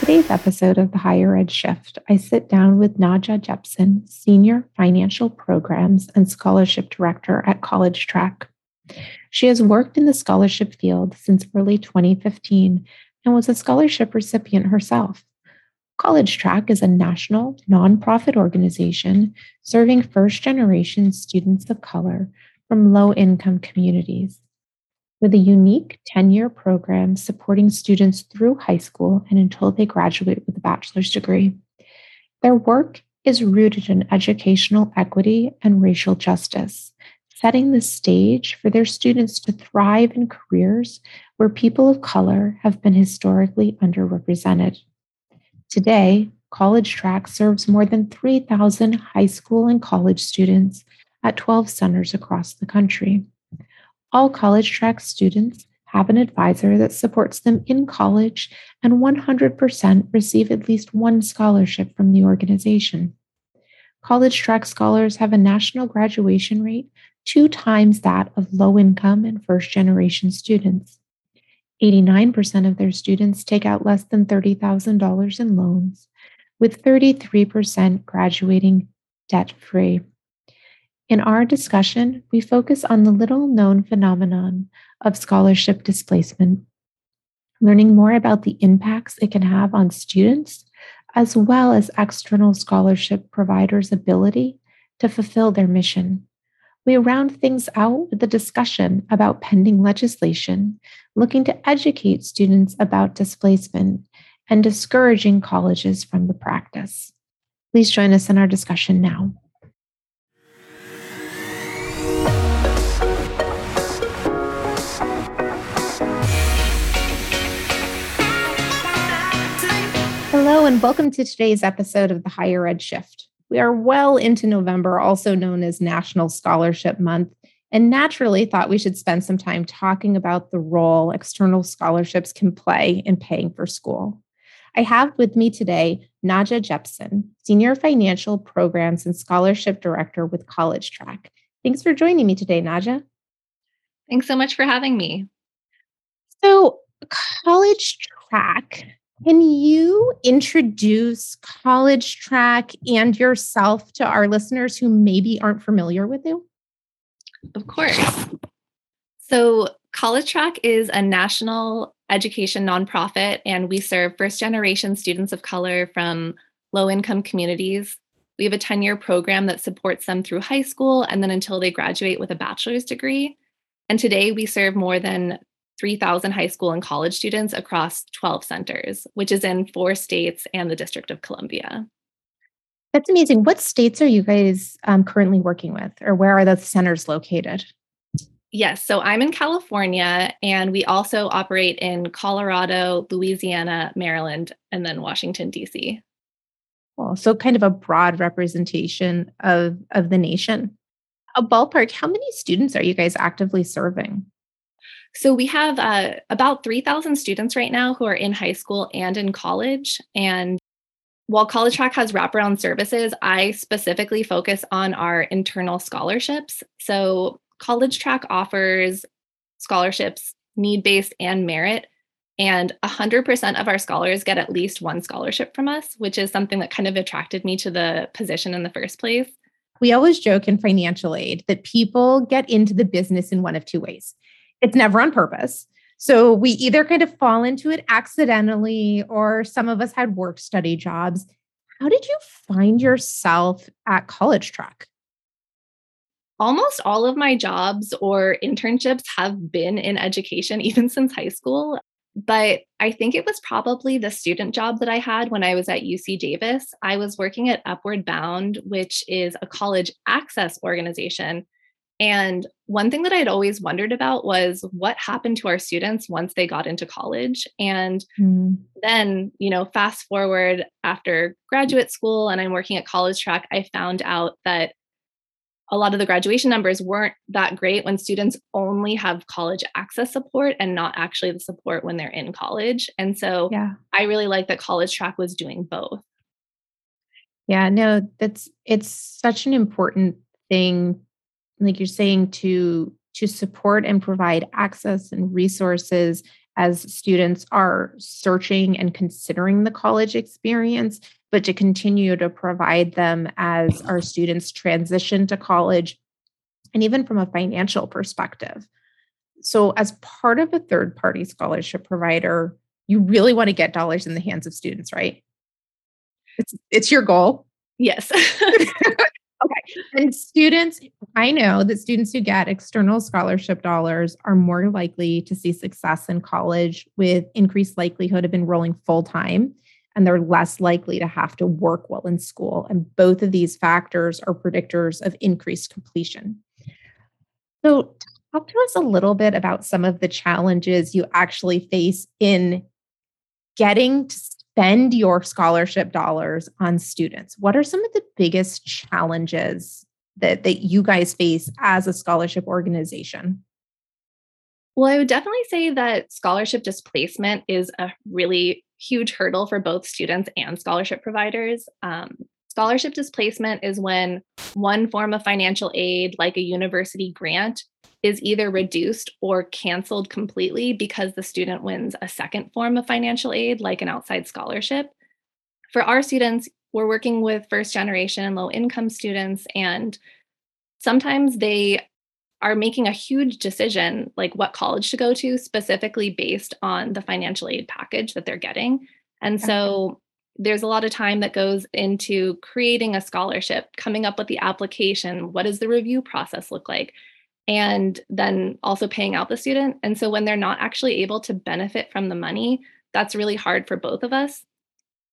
today's episode of the Higher Ed Shift, I sit down with Nadja Jepsen, Senior Financial Programs and Scholarship Director at College Track. She has worked in the scholarship field since early 2015 and was a scholarship recipient herself. College Track is a national nonprofit organization serving first generation students of color from low income communities. With a unique 10 year program supporting students through high school and until they graduate with a bachelor's degree. Their work is rooted in educational equity and racial justice, setting the stage for their students to thrive in careers where people of color have been historically underrepresented. Today, College Track serves more than 3,000 high school and college students at 12 centers across the country. All College Track students have an advisor that supports them in college, and 100% receive at least one scholarship from the organization. College Track scholars have a national graduation rate two times that of low income and first generation students. 89% of their students take out less than $30,000 in loans, with 33% graduating debt free. In our discussion, we focus on the little known phenomenon of scholarship displacement, learning more about the impacts it can have on students, as well as external scholarship providers' ability to fulfill their mission. We round things out with a discussion about pending legislation looking to educate students about displacement and discouraging colleges from the practice. Please join us in our discussion now. Hello, and welcome to today's episode of the Higher Ed Shift. We are well into November, also known as National Scholarship Month, and naturally thought we should spend some time talking about the role external scholarships can play in paying for school. I have with me today Nadja Jepsen, Senior Financial Programs and Scholarship Director with College Track. Thanks for joining me today, Nadja. Thanks so much for having me. So, College Track can you introduce College Track and yourself to our listeners who maybe aren't familiar with you? Of course. So, College Track is a national education nonprofit, and we serve first generation students of color from low income communities. We have a 10 year program that supports them through high school and then until they graduate with a bachelor's degree. And today we serve more than 3,000 high school and college students across 12 centers, which is in four states and the District of Columbia. That's amazing. What states are you guys um, currently working with, or where are the centers located? Yes, so I'm in California, and we also operate in Colorado, Louisiana, Maryland, and then Washington, D.C. Well, so kind of a broad representation of, of the nation. A ballpark, how many students are you guys actively serving? So we have uh, about 3,000 students right now who are in high school and in college. And while College Track has wraparound services, I specifically focus on our internal scholarships. So College Track offers scholarships, need based and merit. And 100% of our scholars get at least one scholarship from us, which is something that kind of attracted me to the position in the first place. We always joke in financial aid that people get into the business in one of two ways it's never on purpose. So we either kind of fall into it accidentally, or some of us had work study jobs. How did you find yourself at College Track? Almost all of my jobs or internships have been in education, even since high school. But I think it was probably the student job that I had when I was at UC Davis. I was working at Upward Bound, which is a college access organization and one thing that I'd always wondered about was what happened to our students once they got into college. And mm. then, you know, fast forward after graduate school and I'm working at College Track, I found out that a lot of the graduation numbers weren't that great when students only have college access support and not actually the support when they're in college. And so yeah. I really like that College Track was doing both. Yeah, no, that's it's such an important thing like you're saying to to support and provide access and resources as students are searching and considering the college experience, but to continue to provide them as our students transition to college and even from a financial perspective. So, as part of a third party scholarship provider, you really want to get dollars in the hands of students, right? It's, it's your goal. Yes. Okay. And students, I know that students who get external scholarship dollars are more likely to see success in college with increased likelihood of enrolling full time, and they're less likely to have to work while in school. And both of these factors are predictors of increased completion. So, talk to us a little bit about some of the challenges you actually face in getting to spend your scholarship dollars on students? What are some of the biggest challenges that, that you guys face as a scholarship organization? Well i would definitely say that scholarship displacement is a really huge hurdle for both students and scholarship providers. Um, scholarship displacement is when one form of financial aid like a university grant is either reduced or canceled completely because the student wins a second form of financial aid, like an outside scholarship. For our students, we're working with first generation and low income students, and sometimes they are making a huge decision, like what college to go to, specifically based on the financial aid package that they're getting. And so there's a lot of time that goes into creating a scholarship, coming up with the application. What does the review process look like? and then also paying out the student. And so when they're not actually able to benefit from the money, that's really hard for both of us.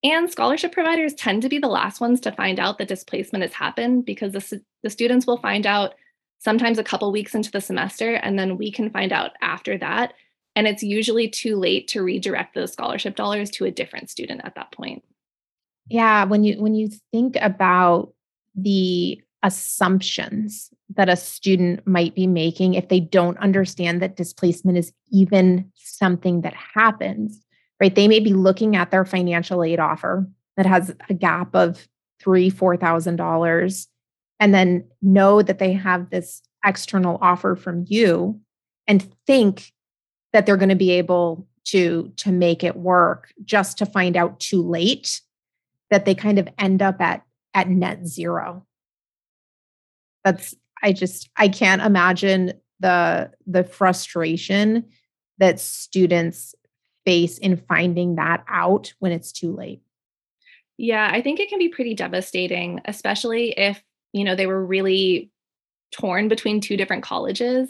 And scholarship providers tend to be the last ones to find out that displacement has happened because the, the students will find out sometimes a couple weeks into the semester, and then we can find out after that. And it's usually too late to redirect those scholarship dollars to a different student at that point. Yeah, when you when you think about the assumptions that a student might be making if they don't understand that displacement is even something that happens, right? They may be looking at their financial aid offer that has a gap of three, four thousand dollars, and then know that they have this external offer from you and think that they're going to be able to to make it work just to find out too late that they kind of end up at at net zero that's I just I can't imagine the the frustration that students face in finding that out when it's too late. Yeah, I think it can be pretty devastating, especially if, you know, they were really torn between two different colleges.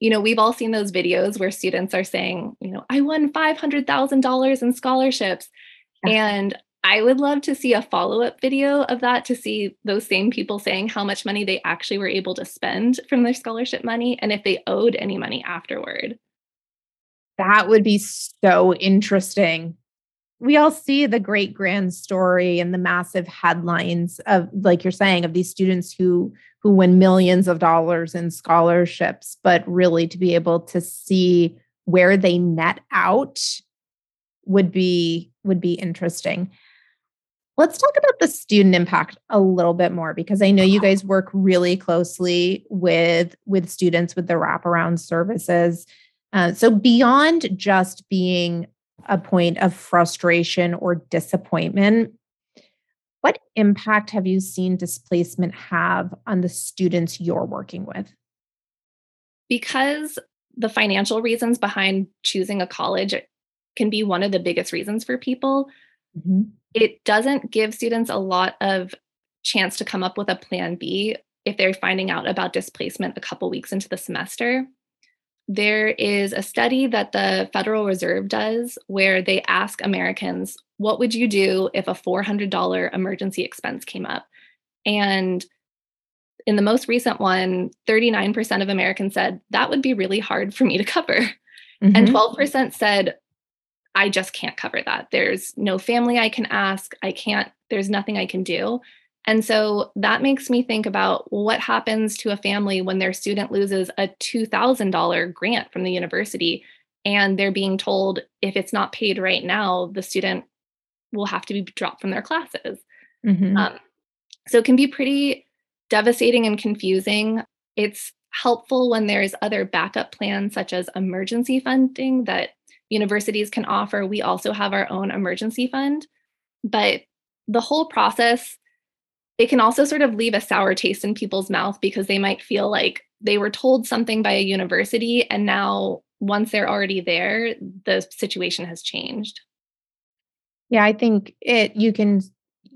You know, we've all seen those videos where students are saying, you know, I won $500,000 in scholarships. Yeah. And I would love to see a follow up video of that to see those same people saying how much money they actually were able to spend from their scholarship money and if they owed any money afterward. That would be so interesting. We all see the great grand story and the massive headlines of like you're saying of these students who who win millions of dollars in scholarships but really to be able to see where they net out would be would be interesting. Let's talk about the student impact a little bit more because I know you guys work really closely with with students with the wraparound services. Uh, so beyond just being a point of frustration or disappointment, what impact have you seen displacement have on the students you're working with? Because the financial reasons behind choosing a college can be one of the biggest reasons for people. Mm-hmm it doesn't give students a lot of chance to come up with a plan B if they're finding out about displacement a couple weeks into the semester. There is a study that the Federal Reserve does where they ask Americans, what would you do if a $400 emergency expense came up? And in the most recent one, 39% of Americans said that would be really hard for me to cover. Mm-hmm. And 12% said I just can't cover that. There's no family I can ask. I can't, there's nothing I can do. And so that makes me think about what happens to a family when their student loses a $2,000 grant from the university and they're being told if it's not paid right now, the student will have to be dropped from their classes. Mm-hmm. Um, so it can be pretty devastating and confusing. It's helpful when there's other backup plans, such as emergency funding, that universities can offer. We also have our own emergency fund. But the whole process, it can also sort of leave a sour taste in people's mouth because they might feel like they were told something by a university and now once they're already there, the situation has changed. Yeah, I think it you can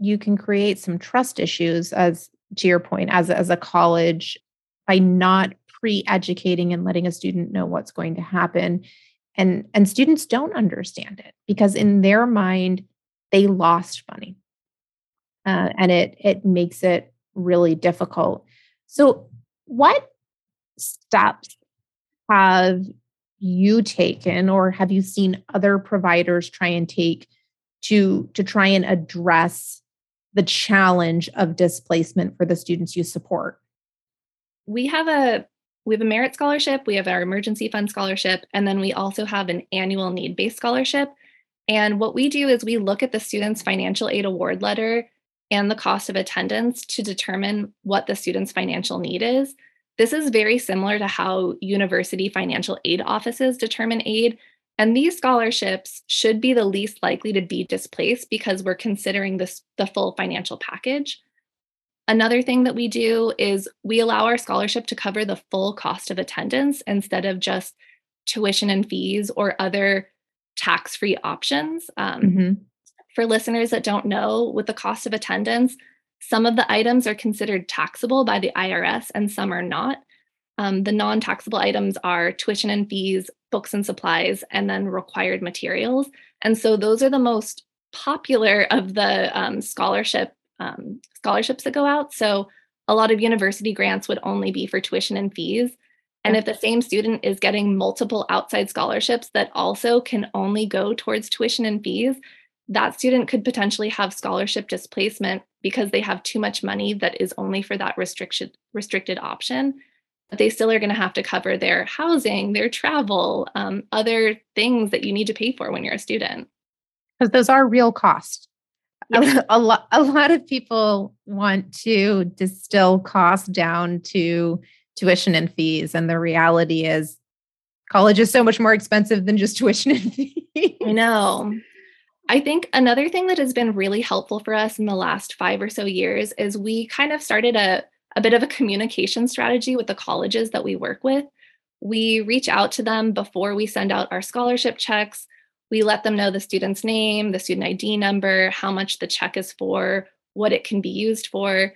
you can create some trust issues as to your point as as a college by not pre-educating and letting a student know what's going to happen and and students don't understand it because in their mind they lost money. Uh, and it it makes it really difficult. So what steps have you taken or have you seen other providers try and take to to try and address the challenge of displacement for the students you support? We have a we have a merit scholarship we have our emergency fund scholarship and then we also have an annual need based scholarship and what we do is we look at the student's financial aid award letter and the cost of attendance to determine what the student's financial need is this is very similar to how university financial aid offices determine aid. And these scholarships should be the least likely to be displaced because we're considering this the full financial package. Another thing that we do is we allow our scholarship to cover the full cost of attendance instead of just tuition and fees or other tax free options. Um, mm-hmm. For listeners that don't know, with the cost of attendance, some of the items are considered taxable by the IRS and some are not. Um, the non taxable items are tuition and fees, books and supplies, and then required materials. And so those are the most popular of the um, scholarship um, scholarships that go out. So a lot of university grants would only be for tuition and fees. And if the same student is getting multiple outside scholarships that also can only go towards tuition and fees, that student could potentially have scholarship displacement because they have too much money that is only for that restricted restricted option but they still are going to have to cover their housing their travel um, other things that you need to pay for when you're a student because those are real costs a, a, lot, a lot of people want to distill costs down to tuition and fees and the reality is college is so much more expensive than just tuition and fees i know I think another thing that has been really helpful for us in the last five or so years is we kind of started a, a bit of a communication strategy with the colleges that we work with. We reach out to them before we send out our scholarship checks. We let them know the student's name, the student ID number, how much the check is for, what it can be used for.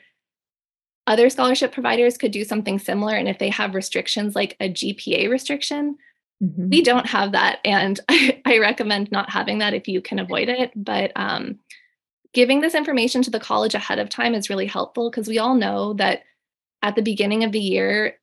Other scholarship providers could do something similar. And if they have restrictions like a GPA restriction, Mm-hmm. We don't have that. And I, I, recommend not having that if you can avoid it. But um, giving this information to the college ahead of time is really helpful because we all know that at the beginning of the year,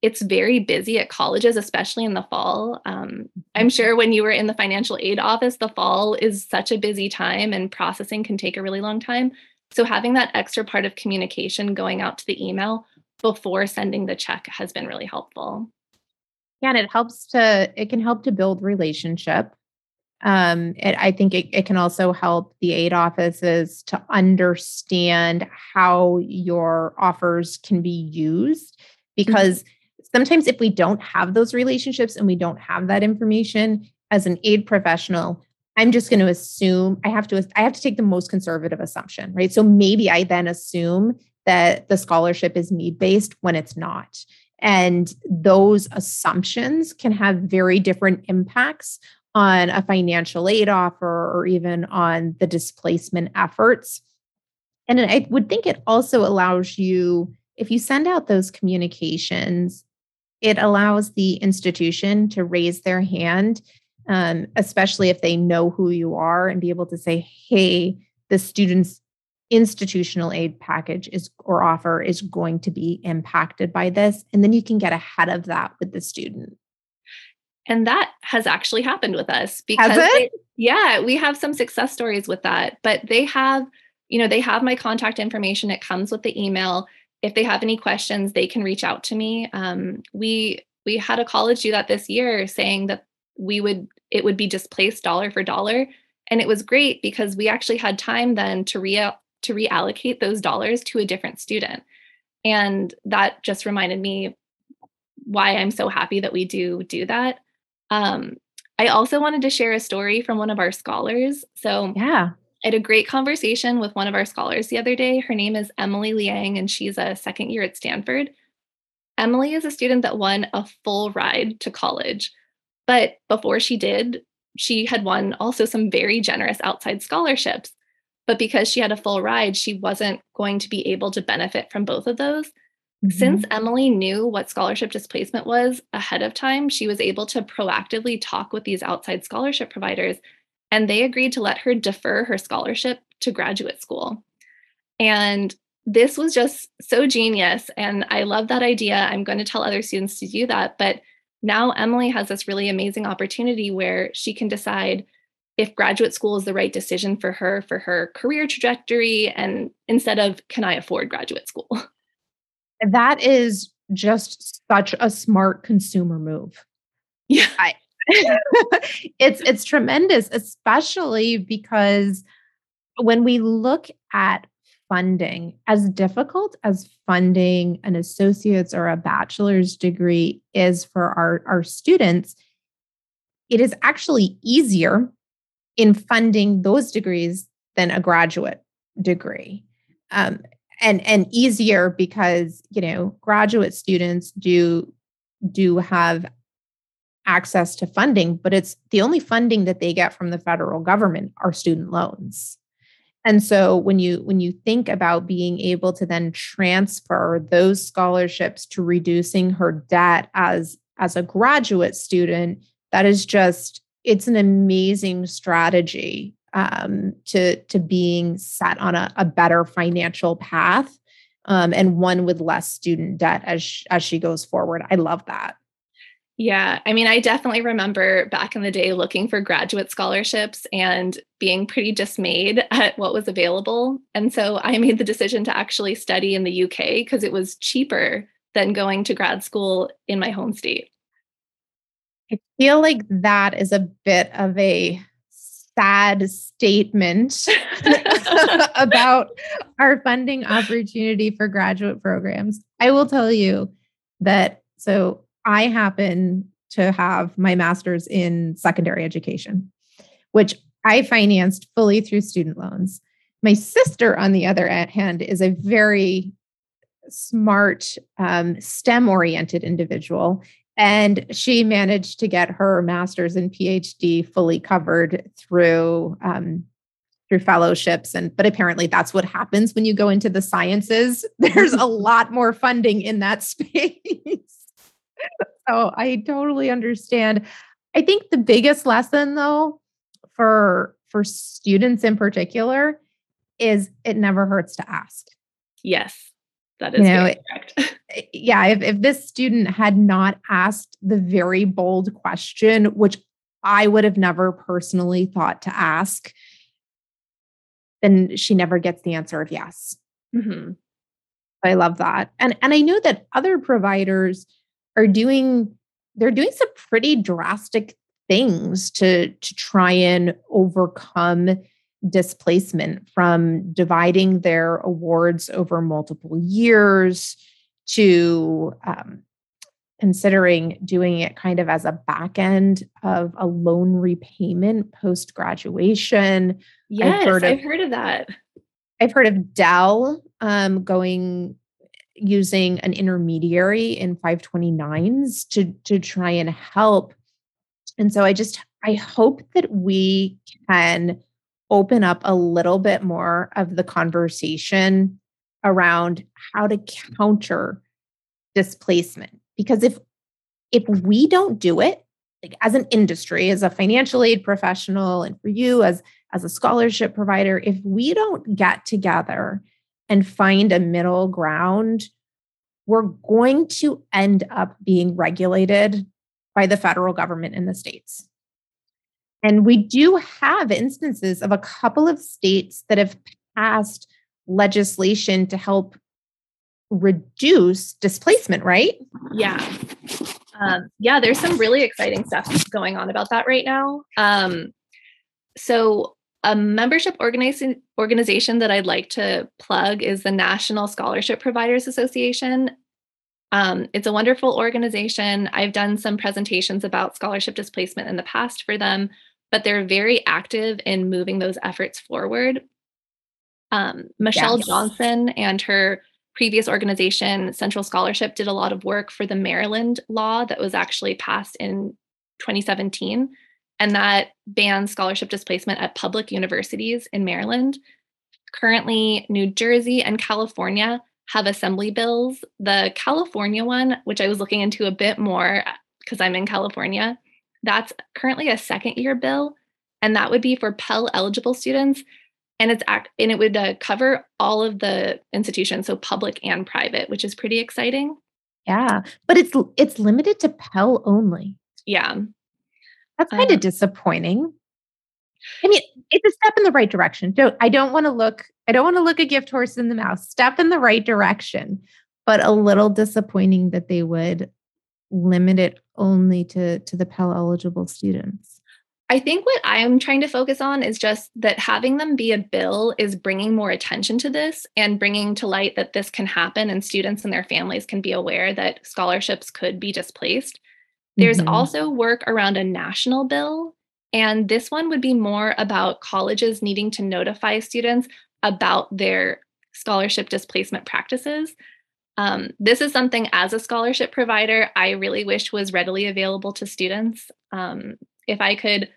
it's very busy at colleges, especially in the fall. Um, I'm mm-hmm. sure when you were in the financial aid office, the fall is such a busy time and processing can take a really long time. So, having that extra part of communication going out to the email before sending the check has been really helpful. Yeah, and it helps to it can help to build relationship. Um, it, I think it, it can also help the aid offices to understand how your offers can be used mm-hmm. because mm-hmm. Sometimes if we don't have those relationships and we don't have that information as an aid professional i'm just going to assume i have to i have to take the most conservative assumption right so maybe i then assume that the scholarship is need based when it's not and those assumptions can have very different impacts on a financial aid offer or even on the displacement efforts. And I would think it also allows you, if you send out those communications, it allows the institution to raise their hand, um, especially if they know who you are and be able to say, hey, the students institutional aid package is or offer is going to be impacted by this and then you can get ahead of that with the student. And that has actually happened with us because they, yeah we have some success stories with that but they have you know they have my contact information it comes with the email if they have any questions they can reach out to me um, we we had a college do that this year saying that we would it would be displaced dollar for dollar and it was great because we actually had time then to re to reallocate those dollars to a different student. And that just reminded me why I'm so happy that we do do that. Um, I also wanted to share a story from one of our scholars. So, yeah. I had a great conversation with one of our scholars the other day. Her name is Emily Liang, and she's a second year at Stanford. Emily is a student that won a full ride to college. But before she did, she had won also some very generous outside scholarships. But because she had a full ride, she wasn't going to be able to benefit from both of those. Mm-hmm. Since Emily knew what scholarship displacement was ahead of time, she was able to proactively talk with these outside scholarship providers, and they agreed to let her defer her scholarship to graduate school. And this was just so genius. And I love that idea. I'm going to tell other students to do that. But now Emily has this really amazing opportunity where she can decide if graduate school is the right decision for her for her career trajectory and instead of can I afford graduate school? That is just such a smart consumer move. Yeah. I, it's it's tremendous especially because when we look at funding, as difficult as funding an associate's or a bachelor's degree is for our, our students, it is actually easier in funding those degrees than a graduate degree. Um, and and easier because you know graduate students do do have access to funding but it's the only funding that they get from the federal government are student loans and so when you when you think about being able to then transfer those scholarships to reducing her debt as as a graduate student, that is just it's an amazing strategy um, to to being set on a, a better financial path um, and one with less student debt as as she goes forward. I love that. Yeah, I mean, I definitely remember back in the day looking for graduate scholarships and being pretty dismayed at what was available. And so I made the decision to actually study in the UK because it was cheaper than going to grad school in my home state. I feel like that is a bit of a sad statement about our funding opportunity for graduate programs. I will tell you that so I happen to have my master's in secondary education, which I financed fully through student loans. My sister, on the other hand, is a very smart, um, STEM oriented individual. And she managed to get her master's and PhD fully covered through um, through fellowships and but apparently that's what happens when you go into the sciences there's a lot more funding in that space so I totally understand. I think the biggest lesson though for for students in particular is it never hurts to ask. Yes. That is you know, correct. Eh, yeah, if, if this student had not asked the very bold question, which I would have never personally thought to ask, then she never gets the answer of yes. Mm-hmm. I love that. And and I know that other providers are doing they're doing some pretty drastic things to to try and overcome displacement from dividing their awards over multiple years to um, considering doing it kind of as a back end of a loan repayment post graduation. Yes, I've heard, of, I've heard, of, that. I've heard of Dell um, going using an intermediary in 529s to to try and help. And so i just i hope that we can open up a little bit more of the conversation around how to counter displacement. Because if if we don't do it like as an industry as a financial aid professional and for you as as a scholarship provider if we don't get together and find a middle ground, we're going to end up being regulated by the federal government in the states. And we do have instances of a couple of states that have passed legislation to help reduce displacement, right? Yeah. Um, yeah, there's some really exciting stuff going on about that right now. Um, so, a membership organization organization that I'd like to plug is the National Scholarship Providers Association. Um, it's a wonderful organization. I've done some presentations about scholarship displacement in the past for them, but they're very active in moving those efforts forward. Um, Michelle yes. Johnson and her previous organization, Central Scholarship, did a lot of work for the Maryland law that was actually passed in 2017, and that bans scholarship displacement at public universities in Maryland. Currently, New Jersey and California have assembly bills. The California one, which I was looking into a bit more because I'm in California, that's currently a second year bill, and that would be for Pell eligible students and it's act and it would uh, cover all of the institutions so public and private which is pretty exciting yeah but it's it's limited to pell only yeah that's kind um, of disappointing. I mean it's a step in the right direction. Don't i don't want to look i don't want to look a gift horse in the mouth. Step in the right direction but a little disappointing that they would limit it only to to the pell eligible students. I think what I'm trying to focus on is just that having them be a bill is bringing more attention to this and bringing to light that this can happen and students and their families can be aware that scholarships could be displaced. There's mm-hmm. also work around a national bill, and this one would be more about colleges needing to notify students about their scholarship displacement practices. Um, this is something as a scholarship provider, I really wish was readily available to students. Um, if I could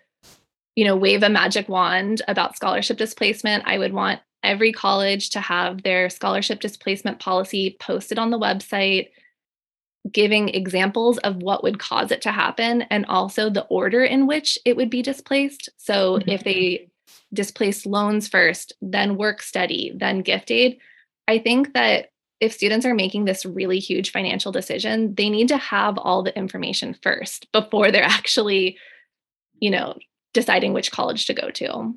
you know, wave a magic wand about scholarship displacement, I would want every college to have their scholarship displacement policy posted on the website, giving examples of what would cause it to happen and also the order in which it would be displaced. So mm-hmm. if they displace loans first, then work study, then gift aid, I think that if students are making this really huge financial decision, they need to have all the information first before they're actually, you know, deciding which college to go to.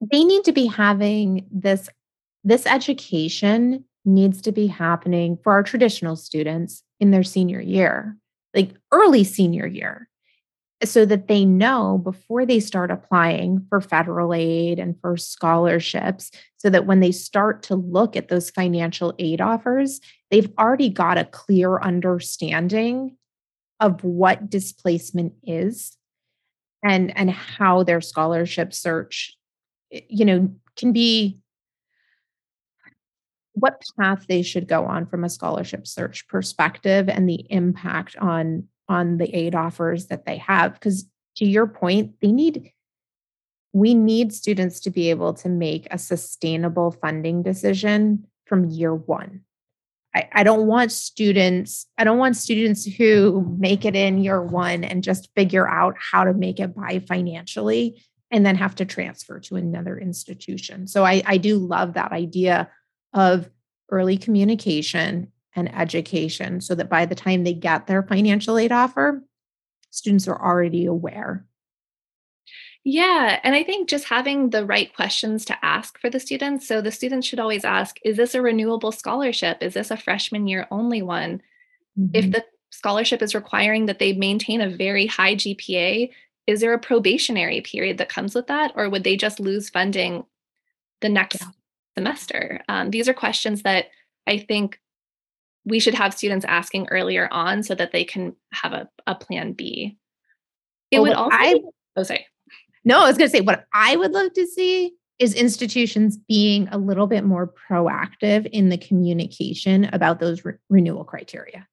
They need to be having this this education needs to be happening for our traditional students in their senior year, like early senior year, so that they know before they start applying for federal aid and for scholarships, so that when they start to look at those financial aid offers, they've already got a clear understanding of what displacement is and and how their scholarship search you know can be what path they should go on from a scholarship search perspective and the impact on on the aid offers that they have because to your point they need we need students to be able to make a sustainable funding decision from year one I, I don't want students, I don't want students who make it in year one and just figure out how to make it by financially and then have to transfer to another institution. So I, I do love that idea of early communication and education so that by the time they get their financial aid offer, students are already aware yeah. And I think just having the right questions to ask for the students. So the students should always ask Is this a renewable scholarship? Is this a freshman year only one? Mm-hmm. If the scholarship is requiring that they maintain a very high GPA, is there a probationary period that comes with that? Or would they just lose funding the next yeah. Semester? Um, these are questions that I think we should have students asking earlier on so that they can have a, a plan B. It well, would also. I, oh, sorry. No, I was going to say what I would love to see is institutions being a little bit more proactive in the communication about those re- renewal criteria.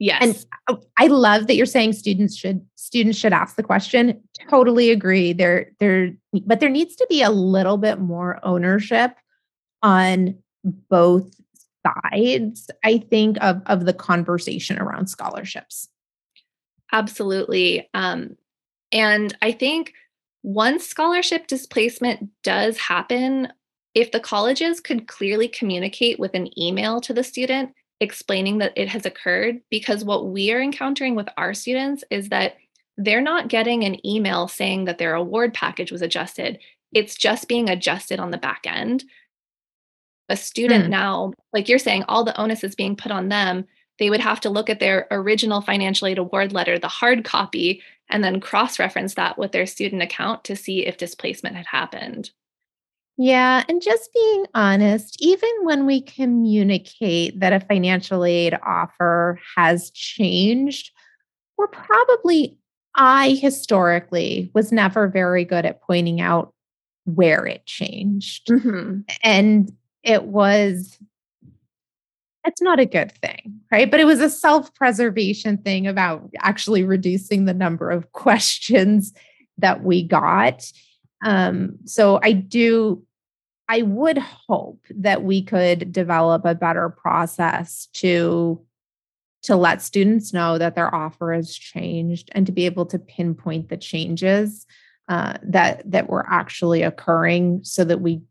Yes. And I love that you're saying students should students should ask the question. Totally agree. There there but there needs to be a little bit more ownership on both sides I think of of the conversation around scholarships. Absolutely. Um and I think once scholarship displacement does happen, if the colleges could clearly communicate with an email to the student explaining that it has occurred, because what we are encountering with our students is that they're not getting an email saying that their award package was adjusted. It's just being adjusted on the back end. A student hmm. now, like you're saying, all the onus is being put on them. They would have to look at their original financial aid award letter, the hard copy, and then cross reference that with their student account to see if displacement had happened. Yeah. And just being honest, even when we communicate that a financial aid offer has changed, we're probably, I historically was never very good at pointing out where it changed. Mm-hmm. And it was, it's not a good thing, right? But it was a self preservation thing about actually reducing the number of questions that we got. Um, so I do I would hope that we could develop a better process to to let students know that their offer has changed and to be able to pinpoint the changes uh, that that were actually occurring so that we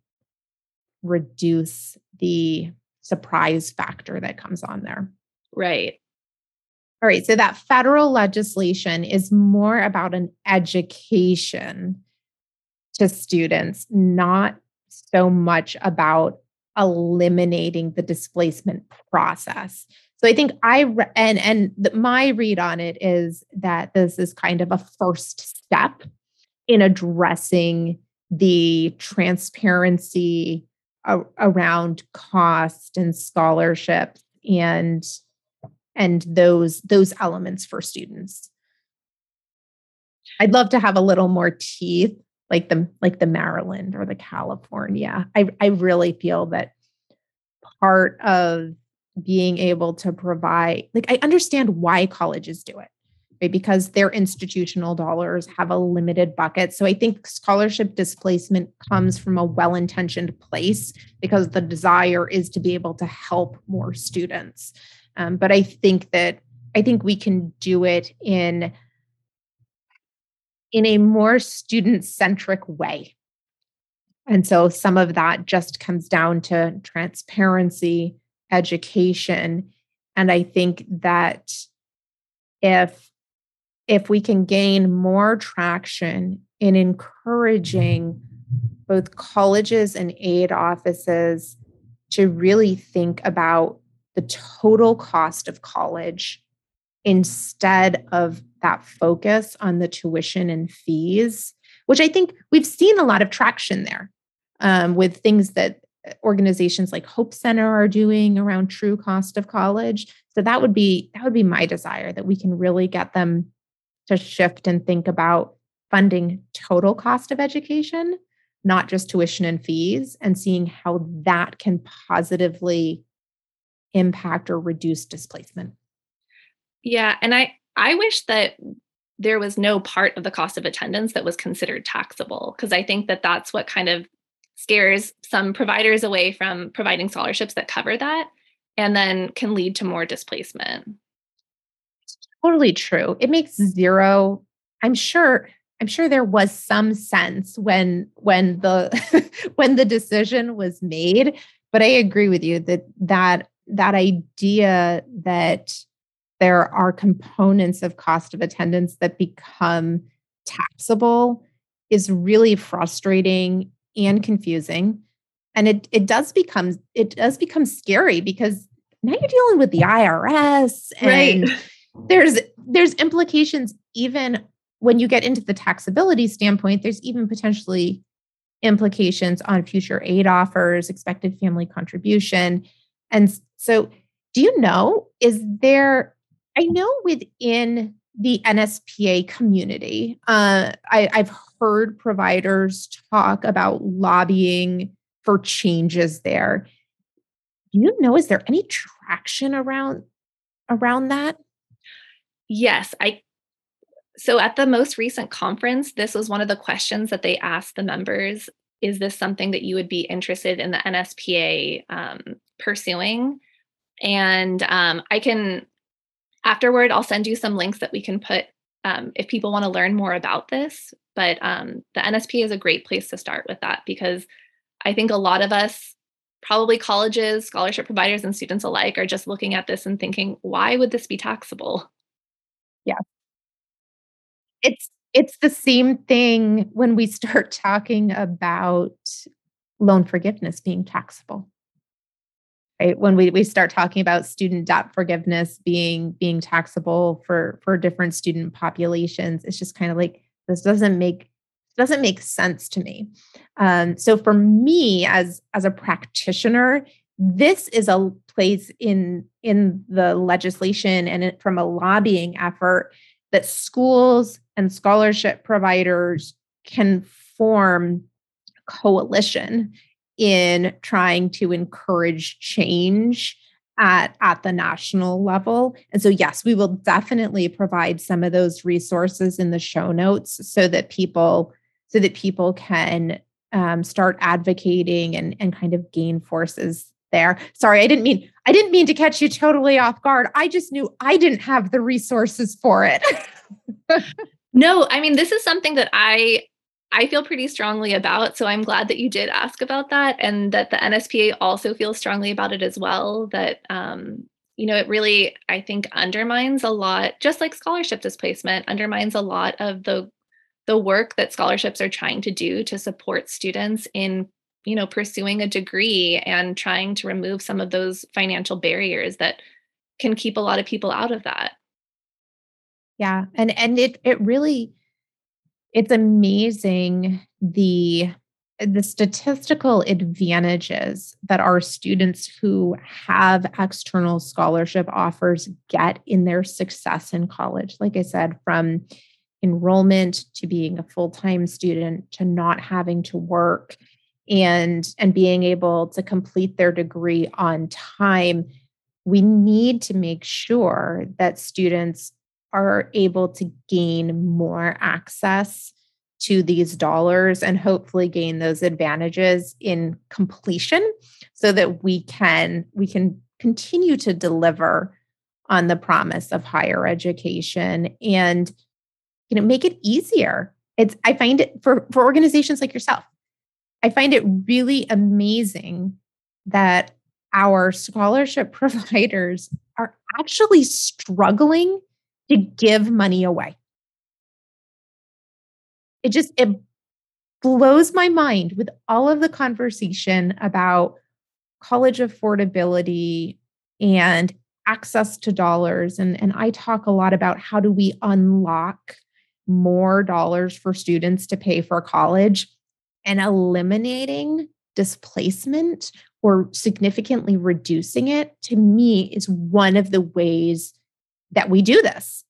reduce the surprise factor that comes on there. Right. All right. So that federal legislation is more about an education to students, not so much about eliminating the displacement process. So I think I re- and and the, my read on it is that this is kind of a first step in addressing the transparency around cost and scholarship and and those those elements for students. I'd love to have a little more teeth like the like the Maryland or the California. I I really feel that part of being able to provide like I understand why colleges do it. Right? Because their institutional dollars have a limited bucket. So I think scholarship displacement comes from a well-intentioned place because the desire is to be able to help more students. Um, but I think that I think we can do it in in a more student centric way. And so some of that just comes down to transparency, education. And I think that if if we can gain more traction in encouraging both colleges and aid offices to really think about the total cost of college instead of that focus on the tuition and fees, which I think we've seen a lot of traction there um, with things that organizations like Hope Center are doing around true cost of college. So that would be that would be my desire that we can really get them to shift and think about funding total cost of education, not just tuition and fees, and seeing how that can positively impact or reduce displacement. Yeah, and I I wish that there was no part of the cost of attendance that was considered taxable because I think that that's what kind of scares some providers away from providing scholarships that cover that and then can lead to more displacement. Totally true. It makes mm. zero I'm sure I'm sure there was some sense when when the when the decision was made, but I agree with you that that that idea that there are components of cost of attendance that become taxable is really frustrating and confusing and it it does become it does become scary because now you're dealing with the IRS and right. there's there's implications even when you get into the taxability standpoint there's even potentially implications on future aid offers expected family contribution and so do you know is there I know within the NSPA community, uh, I, I've heard providers talk about lobbying for changes there. Do you know is there any traction around around that? Yes, I so at the most recent conference, this was one of the questions that they asked the members. Is this something that you would be interested in the NSPA um, pursuing? And um, I can afterward, I'll send you some links that we can put um, if people want to learn more about this. But um, the NSP is a great place to start with that because I think a lot of us, probably colleges, scholarship providers, and students alike, are just looking at this and thinking, why would this be taxable? Yeah. It's it's the same thing when we start talking about loan forgiveness being taxable right when we, we start talking about student debt forgiveness being being taxable for for different student populations it's just kind of like this doesn't make doesn't make sense to me. Um, so for me as as a practitioner, this is a place in in the legislation and it, from a lobbying effort that schools and scholarship providers can form coalition in trying to encourage change at, at the national level. And so, yes, we will definitely provide some of those resources in the show notes so that people so that people can um, start advocating and, and kind of gain forces there. Sorry, I didn't mean I didn't mean to catch you totally off guard. I just knew I didn't have the resources for it. no, I mean this is something that I I feel pretty strongly about. So I'm glad that you did ask about that and that the NSPA also feels strongly about it as well. That, um, you know, it really, I think, undermines a lot, just like scholarship displacement, undermines a lot of the the work that scholarships are trying to do to support students in you know pursuing a degree and trying to remove some of those financial barriers that can keep a lot of people out of that. Yeah and and it it really it's amazing the the statistical advantages that our students who have external scholarship offers get in their success in college. Like i said from enrollment to being a full-time student to not having to work and and being able to complete their degree on time we need to make sure that students are able to gain more access to these dollars and hopefully gain those advantages in completion so that we can we can continue to deliver on the promise of higher education and you know make it easier. It's i find it for for organizations like yourself i find it really amazing that our scholarship providers are actually struggling to give money away. It just it blows my mind with all of the conversation about college affordability and access to dollars and and I talk a lot about how do we unlock more dollars for students to pay for college and eliminating displacement or significantly reducing it to me is one of the ways that we do this.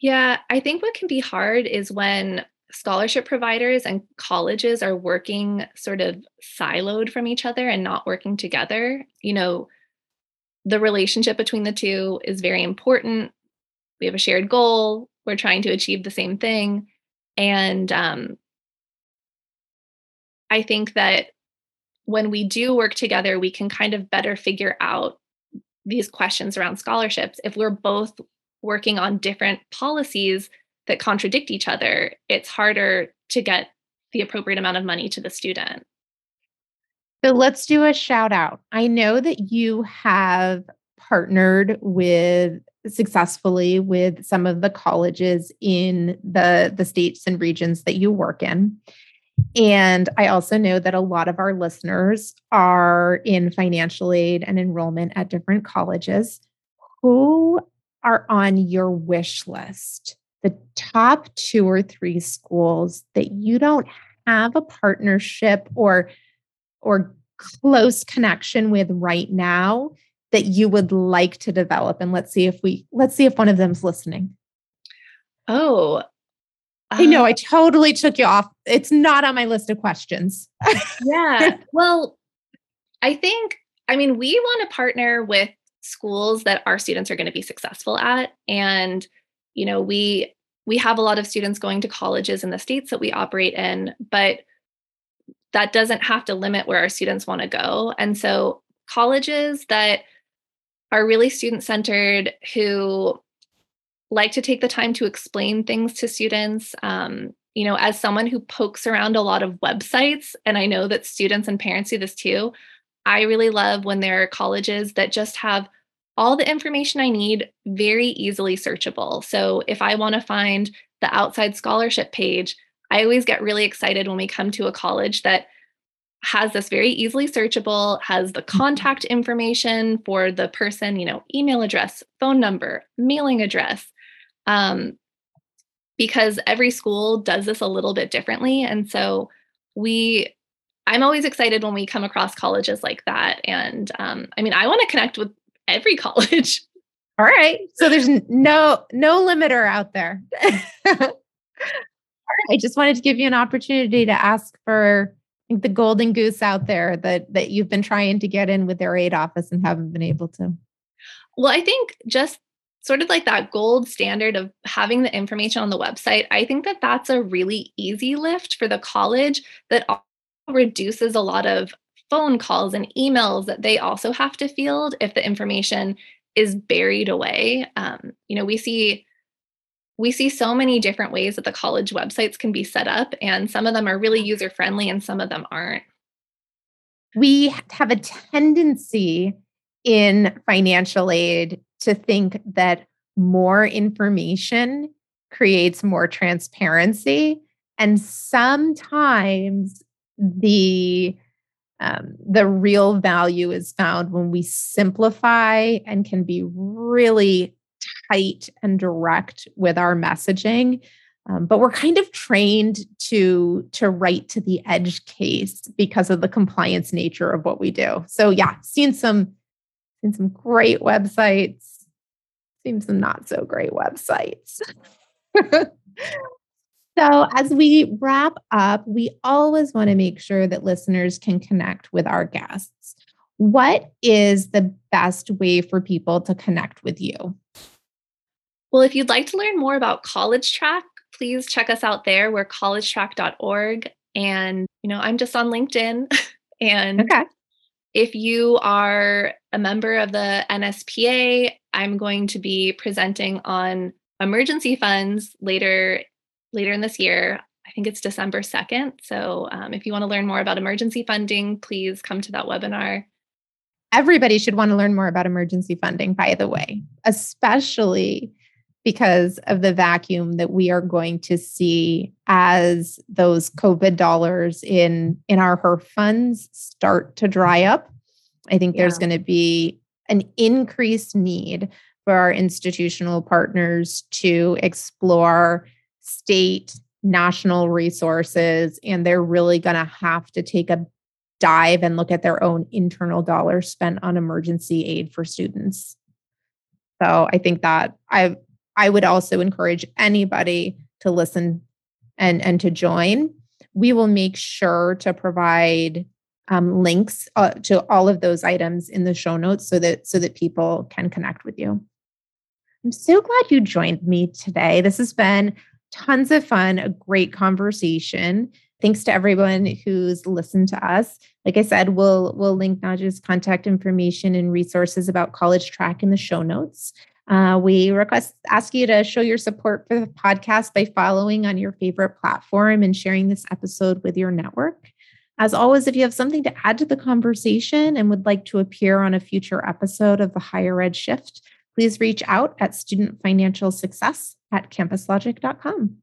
Yeah, I think what can be hard is when scholarship providers and colleges are working sort of siloed from each other and not working together. You know, the relationship between the two is very important. We have a shared goal, we're trying to achieve the same thing. And um, I think that when we do work together, we can kind of better figure out these questions around scholarships, if we're both working on different policies that contradict each other, it's harder to get the appropriate amount of money to the student. So let's do a shout out. I know that you have partnered with successfully with some of the colleges in the the states and regions that you work in. And I also know that a lot of our listeners are in financial aid and enrollment at different colleges. Who are on your wish list? The top two or three schools that you don't have a partnership or or close connection with right now that you would like to develop and let's see if we let's see if one of them's listening oh I know I um, totally took you off. It's not on my list of questions. yeah. Well, I think, I mean, we want to partner with schools that our students are going to be successful at. And, you know, we, we have a lot of students going to colleges in the states that we operate in, but that doesn't have to limit where our students want to go. And so colleges that are really student centered who like to take the time to explain things to students. Um, you know, as someone who pokes around a lot of websites, and I know that students and parents do this too, I really love when there are colleges that just have all the information I need very easily searchable. So if I want to find the outside scholarship page, I always get really excited when we come to a college that has this very easily searchable, has the mm-hmm. contact information for the person, you know, email address, phone number, mailing address, um, because every school does this a little bit differently. And so we, I'm always excited when we come across colleges like that. And um, I mean, I want to connect with every college. All right. So there's no no limiter out there. I just wanted to give you an opportunity to ask for the golden goose out there that that you've been trying to get in with their aid office and haven't been able to. Well, I think just sort of like that gold standard of having the information on the website, I think that that's a really easy lift for the college that reduces a lot of phone calls and emails that they also have to field if the information is buried away. Um, you know, we see we see so many different ways that the college websites can be set up, and some of them are really user friendly and some of them aren't. We have a tendency in financial aid to think that more information creates more transparency. And sometimes the um, the real value is found when we simplify and can be really tight and direct with our messaging um, but we're kind of trained to to write to the edge case because of the compliance nature of what we do so yeah seen some seen some great websites seen some not so great websites So, as we wrap up, we always want to make sure that listeners can connect with our guests. What is the best way for people to connect with you? Well, if you'd like to learn more about College Track, please check us out there. We're collegetrack.org. And, you know, I'm just on LinkedIn. and okay. If you are a member of the NSPA, I'm going to be presenting on emergency funds later later in this year. I think it's December 2nd. So um, if you want to learn more about emergency funding, please come to that webinar. Everybody should want to learn more about emergency funding, by the way, especially because of the vacuum that we are going to see as those COVID dollars in, in our HEERF funds start to dry up. I think yeah. there's going to be an increased need for our institutional partners to explore state, national resources, and they're really going to have to take a dive and look at their own internal dollars spent on emergency aid for students. So I think that I I would also encourage anybody to listen and and to join. We will make sure to provide um, links uh, to all of those items in the show notes so that so that people can connect with you. I'm so glad you joined me today. This has been tons of fun, a great conversation. Thanks to everyone who's listened to us. Like I said, we'll we'll link Nadja's contact information and resources about College Track in the show notes. Uh, we request ask you to show your support for the podcast by following on your favorite platform and sharing this episode with your network. As always, if you have something to add to the conversation and would like to appear on a future episode of the Higher Ed Shift, please reach out at student financial success at campuslogic.com.